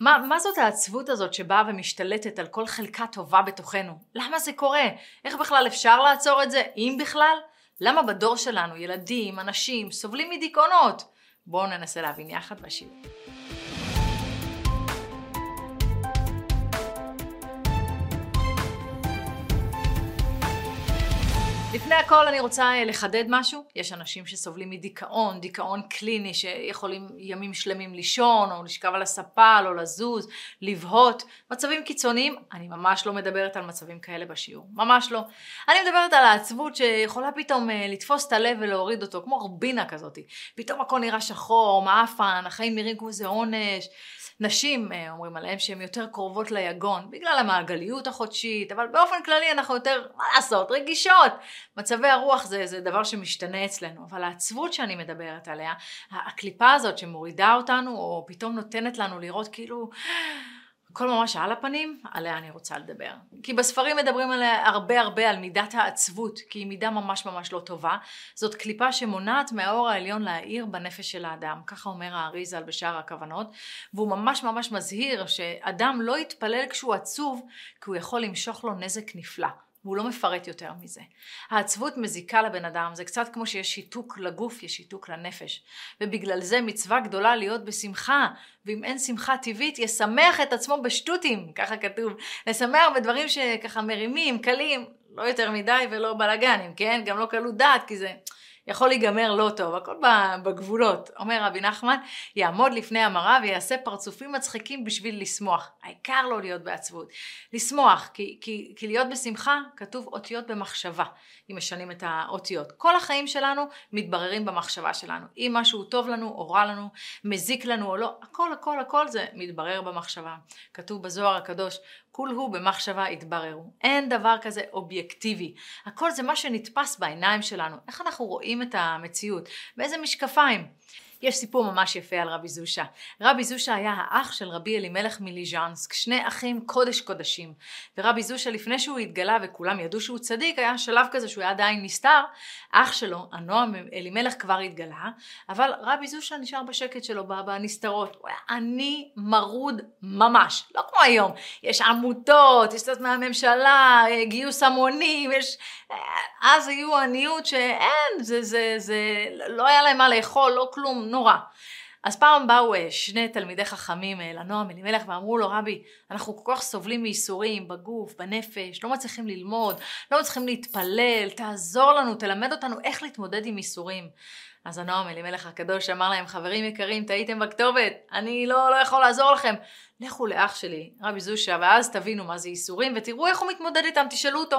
מה, מה זאת העצבות הזאת שבאה ומשתלטת על כל חלקה טובה בתוכנו? למה זה קורה? איך בכלל אפשר לעצור את זה, אם בכלל? למה בדור שלנו ילדים, אנשים, סובלים מדיכאונות? בואו ננסה להבין יחד בשיעור. לפני הכל אני רוצה אה, לחדד משהו. יש אנשים שסובלים מדיכאון, דיכאון קליני, שיכולים ימים שלמים לישון, או לשכב על הספה, לא לזוז, לבהות. מצבים קיצוניים, אני ממש לא מדברת על מצבים כאלה בשיעור. ממש לא. אני מדברת על העצבות שיכולה פתאום אה, לתפוס את הלב ולהוריד אותו, כמו רבינה כזאת. פתאום הכל נראה שחור, מעפן, החיים נראים כמו איזה עונש. נשים אה, אומרים עליהן שהן יותר קרובות ליגון בגלל המעגליות החודשית, אבל באופן כללי אנחנו יותר, מה לעשות, רגישות. מצבי הרוח זה, זה דבר שמשתנה אצלנו, אבל העצבות שאני מדברת עליה, הקליפה הזאת שמורידה אותנו, או פתאום נותנת לנו לראות כאילו... הכל ממש על הפנים, עליה אני רוצה לדבר. כי בספרים מדברים עליה הרבה הרבה על מידת העצבות, כי היא מידה ממש ממש לא טובה. זאת קליפה שמונעת מהאור העליון להאיר בנפש של האדם, ככה אומר האריזל בשער הכוונות, והוא ממש ממש מזהיר שאדם לא יתפלל כשהוא עצוב, כי הוא יכול למשוך לו נזק נפלא. והוא לא מפרט יותר מזה. העצבות מזיקה לבן אדם, זה קצת כמו שיש שיתוק לגוף, יש שיתוק לנפש. ובגלל זה מצווה גדולה להיות בשמחה, ואם אין שמחה טבעית, ישמח את עצמו בשטותים, ככה כתוב. לשמח בדברים שככה מרימים, קלים, לא יותר מדי ולא בלאגנים, כן? גם לא קלות דעת, כי זה... יכול להיגמר לא טוב, הכל בגבולות. אומר רבי נחמן, יעמוד לפני המראה ויעשה פרצופים מצחיקים בשביל לשמוח. העיקר לא להיות בעצבות. לשמוח, כי, כי, כי להיות בשמחה כתוב אותיות במחשבה, אם משנים את האותיות. כל החיים שלנו מתבררים במחשבה שלנו. אם משהו טוב לנו או רע לנו, מזיק לנו או לא, הכל הכל הכל זה מתברר במחשבה. כתוב בזוהר הקדוש, כול הוא במחשבה יתבררו. אין דבר כזה אובייקטיבי. הכל זה מה שנתפס בעיניים שלנו. איך אנחנו רואים את המציאות? באיזה משקפיים? יש סיפור ממש יפה על רבי זושה. רבי זושה היה האח של רבי אלימלך מליז'נסק, שני אחים קודש קודשים. ורבי זושה לפני שהוא התגלה וכולם ידעו שהוא צדיק, היה שלב כזה שהוא היה עדיין נסתר, אח שלו, הנועם אלימלך כבר התגלה, אבל רבי זושה נשאר בשקט שלו בנסתרות. הוא היה עני מרוד ממש, לא כמו היום. יש עמותות, יש קצת מהממשלה, גיוס המונים, יש... אז היו עניות שאין, זה, זה, זה, לא היה להם מה לאכול, לא כלום, נורא. אז פעם באו אה, שני תלמידי חכמים אה, לנועם אלימלך ואמרו לו רבי אנחנו כל כך סובלים מייסורים בגוף, בנפש, לא מצליחים ללמוד, לא מצליחים להתפלל, תעזור לנו, תלמד אותנו איך להתמודד עם ייסורים. אז הנועם אלימלך הקדוש אמר להם חברים יקרים טעיתם בכתובת, אני לא, לא יכול לעזור לכם. לכו לאח שלי, רבי זושה, ואז תבינו מה זה ייסורים, ותראו איך הוא מתמודד איתם, תשאלו אותו.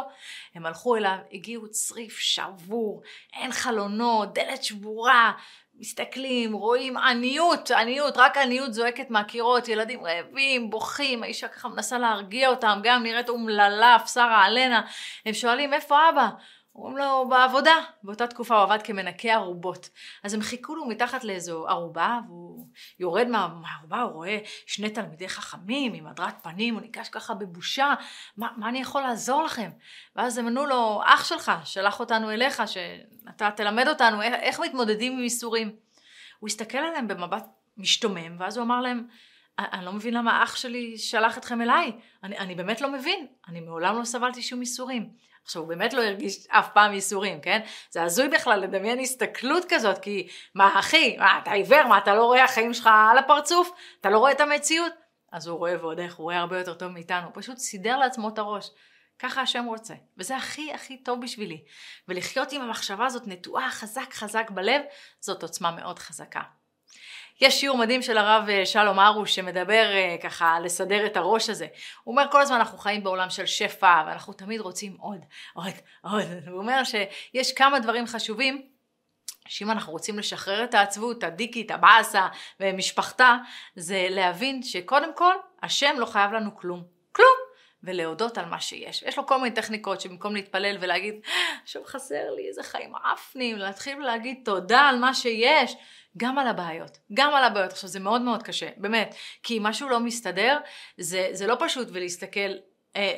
הם הלכו אליו, הגיעו צריף שבור, אין חלונות, דלת שבורה, מסתכלים, רואים עניות, עניות, רק עניות זועקת מהקירות, ילדים רעבים, בוכים, האישה ככה מנסה להרגיע אותם, גם נראית אומללה, פסרה עלנה, הם שואלים איפה אבא? אומרים לו בעבודה, באותה תקופה הוא עבד כמנקה ערובות. אז הם חיכו לו מתחת לאיזו ערובה, והוא יורד מהערובה, הוא רואה שני תלמידי חכמים עם הדרת פנים, הוא ניגש ככה בבושה, מה, מה אני יכול לעזור לכם? ואז הם ענו לו, אח שלך שלח אותנו אליך, שאתה תלמד אותנו איך, איך מתמודדים עם איסורים. הוא הסתכל עליהם במבט משתומם, ואז הוא אמר להם, אני לא מבין למה אח שלי שלח אתכם אליי, אני, אני באמת לא מבין, אני מעולם לא סבלתי שום איסורים. עכשיו הוא באמת לא הרגיש אף פעם ייסורים, כן? זה הזוי בכלל לדמיין הסתכלות כזאת, כי מה אחי, מה אתה עיוור, מה אתה לא רואה החיים שלך על הפרצוף? אתה לא רואה את המציאות? אז הוא רואה ועוד איך, הוא רואה הרבה יותר טוב מאיתנו, הוא פשוט סידר לעצמו את הראש. ככה השם רוצה, וזה הכי הכי טוב בשבילי. ולחיות עם המחשבה הזאת נטועה חזק חזק בלב, זאת עוצמה מאוד חזקה. יש שיעור מדהים של הרב אה, שלום ארוש שמדבר אה, ככה לסדר את הראש הזה. הוא אומר כל הזמן אנחנו חיים בעולם של שפע ואנחנו תמיד רוצים עוד, עוד, עוד. הוא אומר שיש כמה דברים חשובים שאם אנחנו רוצים לשחרר את העצבות, הדיקית, הבאסה ומשפחתה, זה להבין שקודם כל השם לא חייב לנו כלום. כלום. ולהודות על מה שיש. יש לו כל מיני טכניקות שבמקום להתפלל ולהגיד, עכשיו חסר לי איזה חיים עפנים, להתחיל להגיד תודה על מה שיש. גם על הבעיות, גם על הבעיות. עכשיו זה מאוד מאוד קשה, באמת, כי אם משהו לא מסתדר, זה, זה לא פשוט ולהסתכל, אה,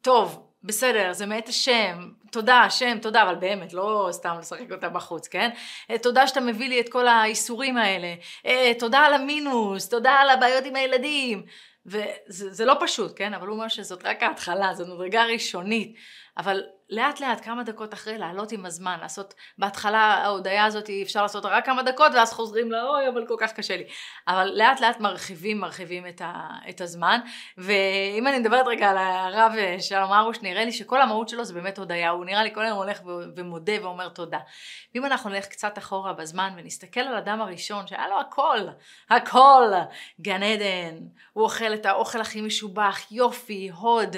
טוב, בסדר, זה מאת השם, תודה, השם, תודה, אבל באמת, לא סתם לשחק אותה בחוץ, כן? אה, תודה שאתה מביא לי את כל האיסורים האלה, אה, תודה על המינוס, תודה על הבעיות עם הילדים, וזה לא פשוט, כן? אבל הוא אומר שזאת רק ההתחלה, זו מדרגה ראשונית, אבל לאט לאט, כמה דקות אחרי, לעלות עם הזמן, לעשות, בהתחלה ההודיה הזאת אפשר לעשות רק כמה דקות ואז חוזרים לאוי, אבל כל כך קשה לי. אבל לאט לאט מרחיבים, מרחיבים את, ה, את הזמן. ואם אני מדברת רגע על הרב שלום ארוש, נראה לי שכל המהות שלו זה באמת הודיה, הוא נראה לי כל היום הולך ומודה ואומר תודה. ואם אנחנו נלך קצת אחורה בזמן ונסתכל על אדם הראשון שהיה לו הכל, הכל, גן עדן, הוא אוכל את האוכל הכי משובח, יופי, הוד,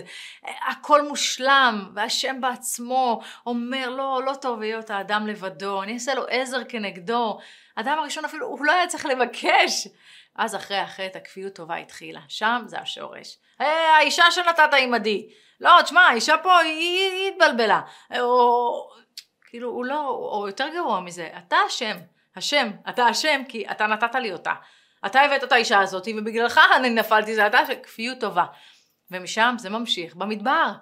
הכל מושלם, והשם בעצמו. עצמו אומר לא, לא טוב היות האדם לבדו, אני אעשה לו עזר כנגדו. האדם הראשון אפילו, הוא לא היה צריך לבקש. אז אחרי החטא הכפיות טובה התחילה, שם זה השורש. Hey, אה, האישה שנתת עימדי. לא, תשמע, האישה פה היא, היא, היא התבלבלה. או כאילו, הוא לא, או יותר גרוע מזה, אתה אשם. השם, אתה אשם כי אתה נתת לי אותה. אתה הבאת את האישה הזאת ובגללך אני נפלתי, זה אתה, כפיות טובה. ומשם זה ממשיך במדבר.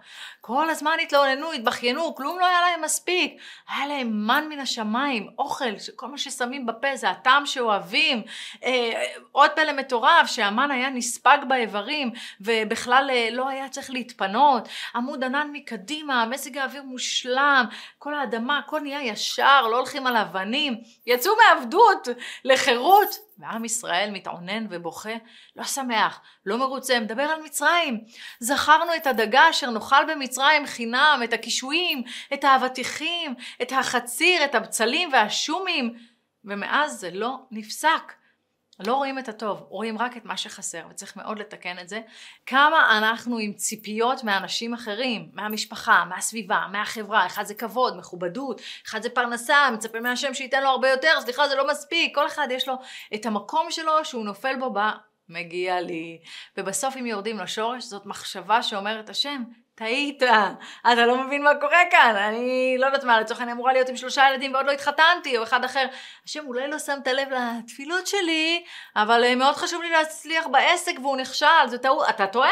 כל הזמן התלוננו, התבכיינו, כלום לא היה להם מספיק. היה להם מן מן השמיים, אוכל, כל מה ששמים בפה זה הטעם שאוהבים. אה, עוד פלא מטורף, שהמן היה נספג באיברים, ובכלל אה, לא היה צריך להתפנות. עמוד ענן מקדימה, מזג האוויר מושלם, כל האדמה, הכל נהיה ישר, לא הולכים על אבנים. יצאו מעבדות לחירות. ועם ישראל מתעונן ובוכה, לא שמח, לא מרוצה, מדבר על מצרים. זכרנו את הדגה אשר נאכל במצרים חינם, את הקישואים, את האבטיחים, את החציר, את הבצלים והשומים, ומאז זה לא נפסק. לא רואים את הטוב, רואים רק את מה שחסר, וצריך מאוד לתקן את זה. כמה אנחנו עם ציפיות מאנשים אחרים, מהמשפחה, מהסביבה, מהחברה, אחד זה כבוד, מכובדות, אחד זה פרנסה, מצפה מהשם שייתן לו הרבה יותר, סליחה זה לא מספיק, כל אחד יש לו את המקום שלו שהוא נופל בו ב... מגיע לי. ובסוף אם יורדים לשורש, זאת מחשבה שאומרת השם, טעית, אתה לא מבין מה קורה כאן, אני לא יודעת מה, לצורך העניין אמורה להיות עם שלושה ילדים ועוד לא התחתנתי, או אחד אחר. השם, אולי לא שמת לב לתפילות שלי, אבל אה, מאוד חשוב לי להצליח בעסק והוא נכשל, זה טעות, אתה טועה.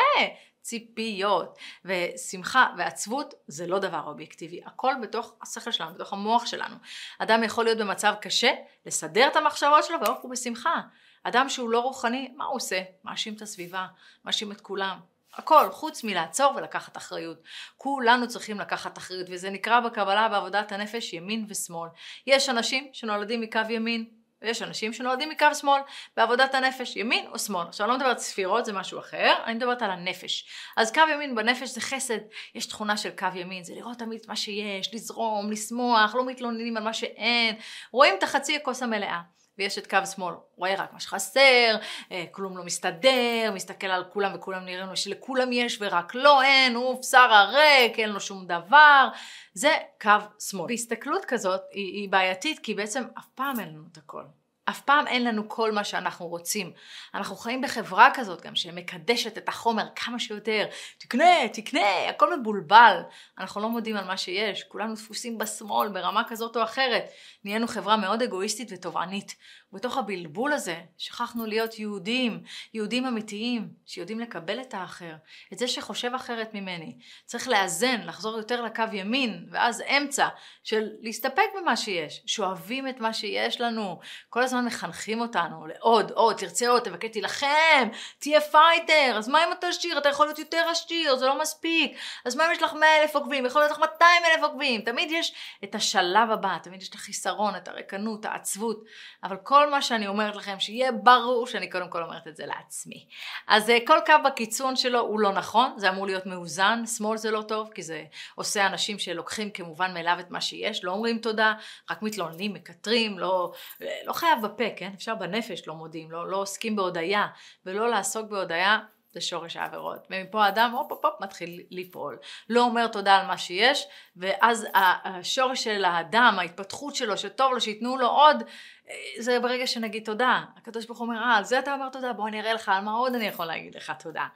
ציפיות ושמחה ועצבות זה לא דבר אובייקטיבי, הכל בתוך השכל שלנו, בתוך המוח שלנו. אדם יכול להיות במצב קשה, לסדר את המחשבות שלו והוא בשמחה. אדם שהוא לא רוחני, מה הוא עושה? מאשים את הסביבה, מאשים את כולם. הכל, חוץ מלעצור ולקחת אחריות. כולנו צריכים לקחת אחריות, וזה נקרא בקבלה בעבודת הנפש ימין ושמאל. יש אנשים שנולדים מקו ימין, ויש אנשים שנולדים מקו שמאל בעבודת הנפש, ימין או שמאל. עכשיו אני לא מדברת ספירות, זה משהו אחר, אני מדברת על הנפש. אז קו ימין בנפש זה חסד, יש תכונה של קו ימין, זה לראות תמיד את מה שיש, לזרום, לשמוח, לא מתלוננים על מה שאין, רואים את החצי הכוס המלאה. ויש את קו שמאל, רואה רק מה שחסר, אה, כלום לא מסתדר, מסתכל על כולם וכולם נראים לו שלכולם יש ורק לא אין, הוא בשר הריק, אין לו שום דבר, זה קו שמאל. והסתכלות כזאת היא, היא בעייתית כי בעצם אף פעם אין לנו את הכל. אף פעם אין לנו כל מה שאנחנו רוצים. אנחנו חיים בחברה כזאת גם שמקדשת את החומר כמה שיותר. תקנה, תקנה, הכל מבולבל. אנחנו לא מודים על מה שיש, כולנו דפוסים בשמאל ברמה כזאת או אחרת. נהיינו חברה מאוד אגואיסטית ותובענית. ובתוך הבלבול הזה שכחנו להיות יהודים, יהודים אמיתיים, שיודעים לקבל את האחר, את זה שחושב אחרת ממני. צריך לאזן, לחזור יותר לקו ימין, ואז אמצע של להסתפק במה שיש, שאוהבים את מה שיש לנו. כל הזמן מחנכים אותנו לעוד, עוד, תרצה עוד, תבקש, תילחם, תהיה fighter, אז מה אם אתה עשיר? אתה יכול להיות יותר עשיר, זה לא מספיק. אז מה אם יש לך 100 אלף עוקבים? יכול להיות לך 200 אלף עוקבים. תמיד יש את השלב הבא, תמיד יש את החיסרון, את הריקנות, העצבות, אבל כל כל מה שאני אומרת לכם, שיהיה ברור שאני קודם כל אומרת את זה לעצמי. אז אה, כל קו בקיצון שלו הוא לא נכון, זה אמור להיות מאוזן, שמאל זה לא טוב, כי זה עושה אנשים שלוקחים כמובן מאליו את מה שיש, לא אומרים תודה, רק מתלוננים, מקטרים, לא, לא חייב בפה, כן? אפשר בנפש לא מודים, לא, לא עוסקים בהודיה, ולא לעסוק בהודיה זה שורש העבירות. ומפה האדם הופ הופ הופ מתחיל ליפול. לא אומר תודה על מה שיש, ואז השורש של האדם, ההתפתחות שלו, שטוב לו, שייתנו לו עוד, זה ברגע שנגיד תודה. הקדוש ברוך הוא אומר, אה, על זה אתה אומר תודה, בוא אני אראה לך על מה עוד אני יכול להגיד לך תודה.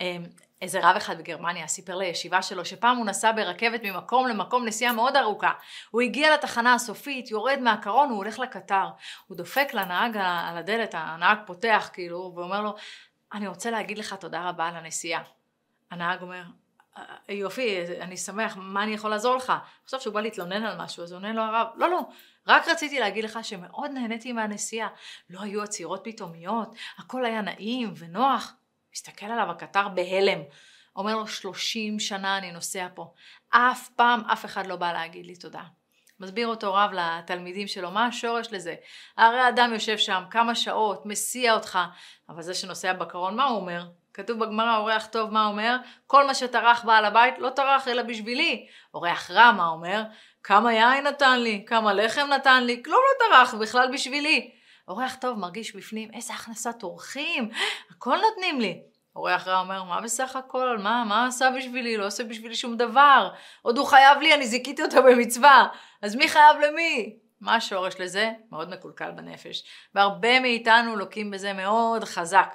אמ, איזה רב אחד בגרמניה סיפר לישיבה שלו שפעם הוא נסע ברכבת ממקום למקום נסיעה מאוד ארוכה. הוא הגיע לתחנה הסופית, יורד מהקרון, הוא הולך לקטר. הוא דופק לנהג על הדלת, הנהג פותח כאילו, ואומר לו, אני רוצה להגיד לך תודה רבה על הנסיעה. הנהג אומר, יופי, אני שמח, מה אני יכול לעזור לך? עכשיו שהוא בא להתלונן על משהו, אז עונה לו הרב, לא, לא, רק רציתי להגיד לך שמאוד נהניתי מהנסיעה. לא היו עצירות פתאומיות, הכל היה נעים ונוח. מסתכל עליו הקטר בהלם. אומר לו, 30 שנה אני נוסע פה. אף פעם אף אחד לא בא להגיד לי תודה. מסביר אותו רב לתלמידים שלו, מה השורש לזה? הרי אדם יושב שם כמה שעות, מסיע אותך, אבל זה שנוסע בקרון, מה הוא אומר? כתוב בגמרא, אורח טוב, מה אומר? כל מה שטרח בעל הבית לא טרח אלא בשבילי. אורח רע, מה אומר? כמה יין נתן לי, כמה לחם נתן לי, כלום לא טרח בכלל בשבילי. אורח טוב מרגיש בפנים, איזה הכנסת אורחים, הכל נותנים לי. אורח רע אומר, מה בסך הכל, מה, מה עשה בשבילי, לא עושה בשבילי שום דבר. עוד הוא חייב לי, אני זיכיתי אותו במצווה. אז מי חייב למי? מה השורש לזה? מאוד מקולקל בנפש. והרבה מאיתנו לוקים בזה מאוד חזק.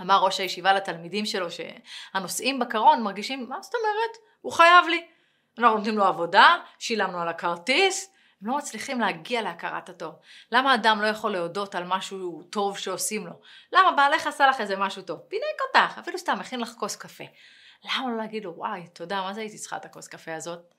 אמר ראש הישיבה לתלמידים שלו שהנוסעים בקרון מרגישים, מה זאת אומרת? הוא חייב לי. אנחנו נותנים לו עבודה, שילמנו על הכרטיס, הם לא מצליחים להגיע להכרת הטוב. למה אדם לא יכול להודות על משהו טוב שעושים לו? למה בעלך עשה לך איזה משהו טוב? פינק אותך, אפילו סתם מכין לך כוס קפה. למה לא להגיד לו, וואי, תודה, מה זה הייתי צריכה את הכוס קפה הזאת?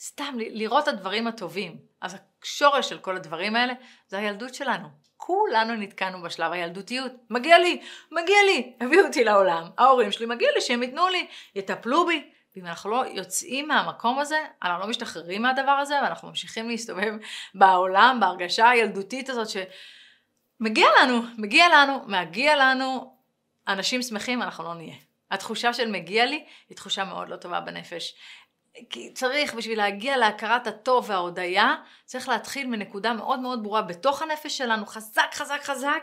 סתם לראות את הדברים הטובים. אז השורש של כל הדברים האלה זה הילדות שלנו. כולנו נתקענו בשלב הילדותיות. מגיע לי, מגיע לי, הביאו אותי לעולם. ההורים שלי, מגיע לי שהם ייתנו לי, יטפלו בי. ואם אנחנו לא יוצאים מהמקום הזה, אנחנו לא משתחררים מהדבר הזה, ואנחנו ממשיכים להסתובב בעולם, בהרגשה הילדותית הזאת שמגיע לנו, מגיע לנו, מגיע לנו, אנשים שמחים, אנחנו לא נהיה. התחושה של מגיע לי היא תחושה מאוד לא טובה בנפש. כי צריך, בשביל להגיע להכרת הטוב וההודיה, צריך להתחיל מנקודה מאוד מאוד ברורה בתוך הנפש שלנו, חזק, חזק, חזק.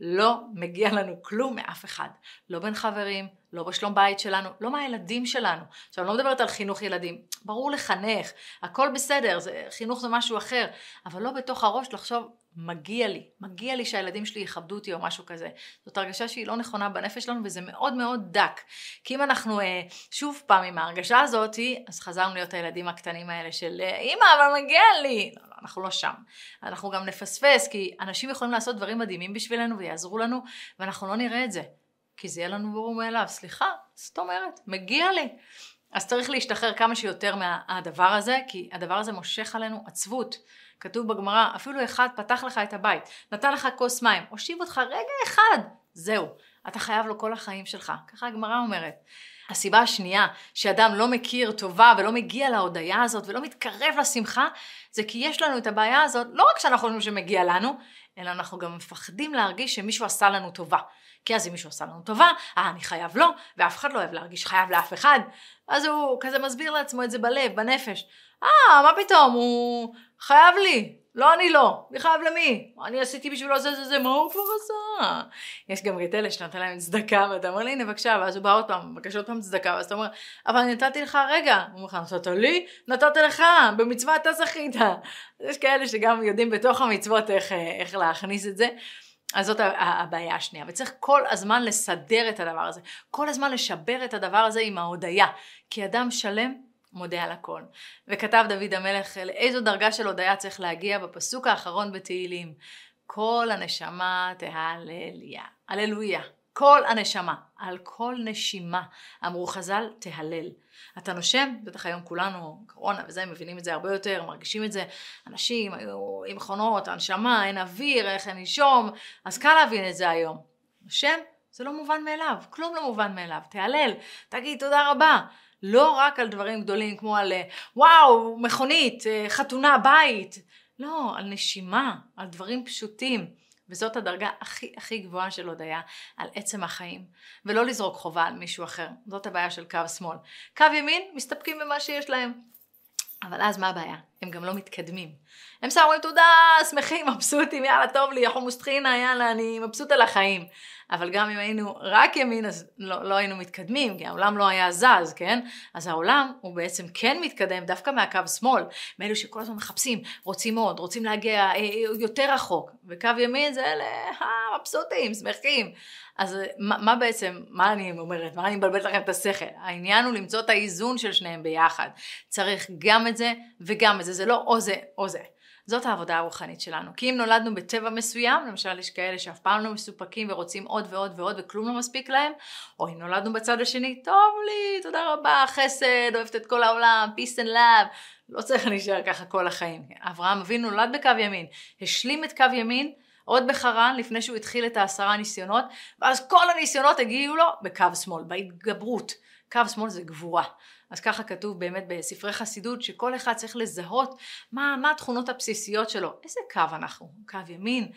לא מגיע לנו כלום מאף אחד. לא בין חברים, לא בשלום בית שלנו, לא מהילדים שלנו. עכשיו, אני לא מדברת על חינוך ילדים. ברור לחנך, הכל בסדר, זה, חינוך זה משהו אחר, אבל לא בתוך הראש לחשוב מגיע לי, מגיע לי שהילדים שלי יכבדו אותי או משהו כזה. זאת הרגשה שהיא לא נכונה בנפש שלנו וזה מאוד מאוד דק. כי אם אנחנו אה, שוב פעם עם ההרגשה הזאת, אז חזרנו להיות הילדים הקטנים האלה של אה, אמא אבל מגיע לי. לא, לא, אנחנו לא שם. אנחנו גם נפספס כי אנשים יכולים לעשות דברים מדהימים בשבילנו ויעזרו לנו ואנחנו לא נראה את זה. כי זה יהיה לנו ברור מאליו. סליחה, זאת אומרת, מגיע לי. אז צריך להשתחרר כמה שיותר מהדבר הזה, כי הדבר הזה מושך עלינו עצבות. כתוב בגמרא, אפילו אחד פתח לך את הבית, נתן לך כוס מים, הושיב אותך רגע אחד, זהו, אתה חייב לו כל החיים שלך. ככה הגמרא אומרת. הסיבה השנייה שאדם לא מכיר טובה ולא מגיע להודיה הזאת ולא מתקרב לשמחה, זה כי יש לנו את הבעיה הזאת, לא רק שאנחנו חושבים שמגיע לנו, אלא אנחנו גם מפחדים להרגיש שמישהו עשה לנו טובה. כי אז אם מישהו עשה לנו טובה, אה, אני חייב לו, ואף אחד לא אוהב להרגיש חייב לאף אחד. אז הוא כזה מסביר לעצמו את זה בלב, בנפש. אה, מה פתאום, הוא חייב לי, לא אני לא, אני חייב למי? אני עשיתי בשבילו זה זה זה, מה הוא כבר עשה? יש גם את אלה שנותן להם צדקה, ואתה אומר לי, הנה בבקשה, ואז הוא בא עוד פעם, מבקש עוד פעם צדקה, ואז אתה אומר, אבל נתתי לך רגע, הוא אומר לך, נתת לי? נתתי לך, במצווה אתה זכית. יש כאלה שגם יודעים בתוך המצוות איך, איך להכניס את זה. אז זאת הבעיה השנייה, וצריך כל הזמן לסדר את הדבר הזה, כל הזמן לשבר את הדבר הזה עם ההודיה, כי אדם שלם מודה על הכל. וכתב דוד המלך לאיזו דרגה של הודיה צריך להגיע בפסוק האחרון בתהילים. כל הנשמה תהלליה. הללויה. כל הנשמה, על כל נשימה, אמרו חז"ל, תהלל. אתה נושם, בטח היום כולנו, קורונה וזה, מבינים את זה הרבה יותר, מרגישים את זה. אנשים היו עם מכונות, הנשמה, אין אוויר, איך לנשום, אז קל להבין את זה היום. נושם, זה לא מובן מאליו, כלום לא מובן מאליו. תהלל, תגיד תודה רבה. לא רק על דברים גדולים כמו על וואו, מכונית, חתונה, בית. לא, על נשימה, על דברים פשוטים. וזאת הדרגה הכי הכי גבוהה של הודיה על עצם החיים, ולא לזרוק חובה על מישהו אחר. זאת הבעיה של קו שמאל. קו ימין, מסתפקים במה שיש להם. אבל אז מה הבעיה? הם גם לא מתקדמים. הם סתם אומרים תודה, שמחים, מבסוטים, יאללה, טוב לי, חומוס טחינה, יאללה, אני מבסוט על החיים. אבל גם אם היינו רק ימין, אז לא, לא היינו מתקדמים, כי העולם לא היה זז, כן? אז העולם הוא בעצם כן מתקדם דווקא מהקו שמאל, מאלו שכל הזמן מחפשים, רוצים עוד, רוצים להגיע אה, יותר רחוק. וקו ימין זה אלה, אה, מבסוטים, שמחים. אז מה, מה בעצם, מה אני אומרת, מה אני מבלבלת לכם את השכל? העניין הוא למצוא את האיזון של שניהם ביחד. צריך גם את זה וגם את זה, זה לא או זה או זה. זאת העבודה הרוחנית שלנו. כי אם נולדנו בטבע מסוים, למשל יש כאלה שאף פעם לא מסופקים ורוצים עוד ועוד ועוד וכלום לא מספיק להם, או אם נולדנו בצד השני, טוב לי, תודה רבה, חסד, אוהבת את כל העולם, peace and love, לא צריך להישאר ככה כל החיים. אברהם אבינו נולד בקו ימין, השלים את קו ימין, עוד בחרן, לפני שהוא התחיל את העשרה ניסיונות, ואז כל הניסיונות הגיעו לו בקו שמאל, בהתגברות. קו שמאל זה גבורה. אז ככה כתוב באמת בספרי חסידות, שכל אחד צריך לזהות מה, מה התכונות הבסיסיות שלו. איזה קו אנחנו? קו ימין?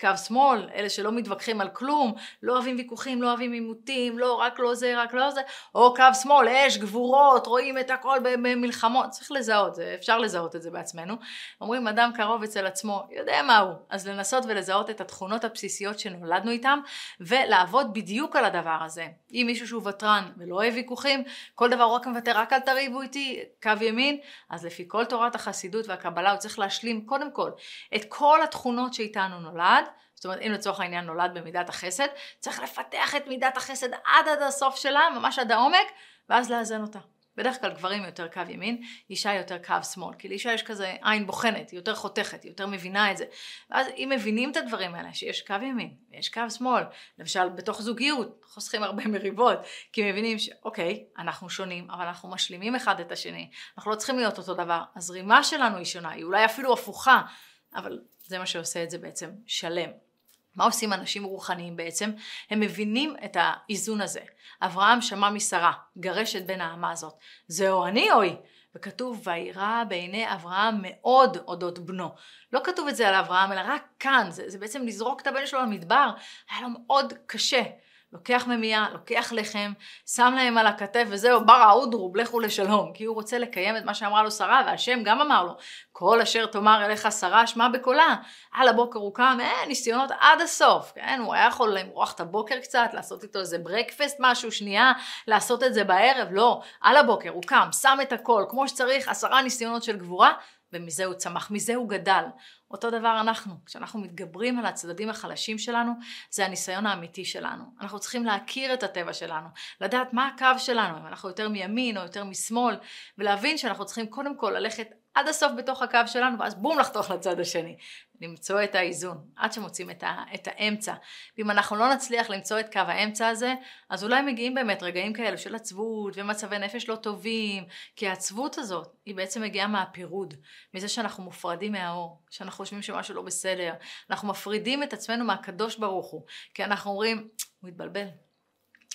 קו שמאל, אלה שלא מתווכחים על כלום, לא אוהבים ויכוחים, לא אוהבים עימותים, לא רק לא זה, רק לא זה, או קו שמאל, אש, גבורות, רואים את הכל במלחמות, צריך לזהות, זה, אפשר לזהות את זה בעצמנו. אומרים אדם קרוב אצל עצמו, יודע מה הוא, אז לנסות ולזהות את התכונות הבסיסיות שנולדנו איתם, ולעבוד בדיוק על הדבר הזה. אם מישהו שהוא ותרן ולא אוהב ויכוחים, כל דבר הוא רק מוותר, רק אל תריבו איתי, קו ימין, אז לפי כל תורת החסידות והקבלה הוא צריך להשלים קודם כל את כל התכונות שאיתנו נולד, זאת אומרת אם לצורך העניין נולד במידת החסד, צריך לפתח את מידת החסד עד עד הסוף שלה, ממש עד העומק, ואז לאזן אותה. בדרך כלל גברים יותר קו ימין, אישה יותר קו שמאל, כי לאישה יש כזה עין בוחנת, היא יותר חותכת, היא יותר מבינה את זה. ואז אם מבינים את הדברים האלה, שיש קו ימין ויש קו שמאל, למשל בתוך זוגיות, חוסכים הרבה מריבות, כי מבינים שאוקיי, אנחנו שונים, אבל אנחנו משלימים אחד את השני, אנחנו לא צריכים להיות אותו דבר, הזרימה שלנו היא שונה, היא אולי אפילו הפוכה, אבל זה מה שעושה את זה בעצם שלם. מה עושים אנשים רוחניים בעצם? הם מבינים את האיזון הזה. אברהם שמע משרה, גרש את בן האמה הזאת. זהו אני או היא? וכתוב וירא בעיני אברהם מאוד אודות בנו. לא כתוב את זה על אברהם אלא רק כאן, זה, זה בעצם לזרוק את הבן שלו למדבר, היה לו מאוד קשה. לוקח ממייה, לוקח לחם, שם להם על הכתף וזהו, ברא אודרוב, לכו לשלום. כי הוא רוצה לקיים את מה שאמרה לו שרה, והשם גם אמר לו, כל אשר תאמר אליך שרה, שמע בקולה. על הבוקר הוא קם, אה, ניסיונות עד הסוף, כן? הוא היה יכול למרוח את הבוקר קצת, לעשות איתו איזה ברקפסט משהו, שנייה, לעשות את זה בערב, לא. על הבוקר הוא קם, שם את הכל, כמו שצריך, עשרה ניסיונות של גבורה, ומזה הוא צמח, מזה הוא גדל. אותו דבר אנחנו, כשאנחנו מתגברים על הצדדים החלשים שלנו, זה הניסיון האמיתי שלנו. אנחנו צריכים להכיר את הטבע שלנו, לדעת מה הקו שלנו, אם אנחנו יותר מימין או יותר משמאל, ולהבין שאנחנו צריכים קודם כל ללכת עד הסוף בתוך הקו שלנו, ואז בום לחתוך לצד השני. למצוא את האיזון, עד שמוצאים את, ה, את האמצע. ואם אנחנו לא נצליח למצוא את קו האמצע הזה, אז אולי מגיעים באמת רגעים כאלו של עצבות ומצבי נפש לא טובים, כי העצבות הזאת היא בעצם מגיעה מהפירוד, מזה שאנחנו מופרדים מהאור, שאנחנו חושבים שמשהו לא בסדר, אנחנו מפרידים את עצמנו מהקדוש ברוך הוא, כי אנחנו אומרים, הוא התבלבל.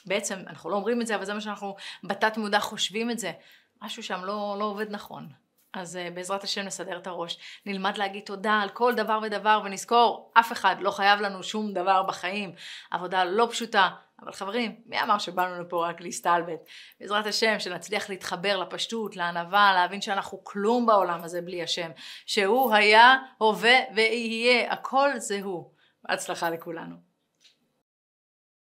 בעצם אנחנו לא אומרים את זה, אבל זה מה שאנחנו בתת מודע חושבים את זה. משהו שם לא, לא עובד נכון. אז uh, בעזרת השם נסדר את הראש. נלמד להגיד תודה על כל דבר ודבר ונזכור, אף אחד לא חייב לנו שום דבר בחיים. עבודה לא פשוטה, אבל חברים, מי אמר שבאנו לפה רק להסתלבט? בעזרת השם שנצליח להתחבר לפשטות, לענווה, להבין שאנחנו כלום בעולם הזה בלי השם. שהוא היה, הווה ויהיה, הכל זה הוא. בהצלחה לכולנו.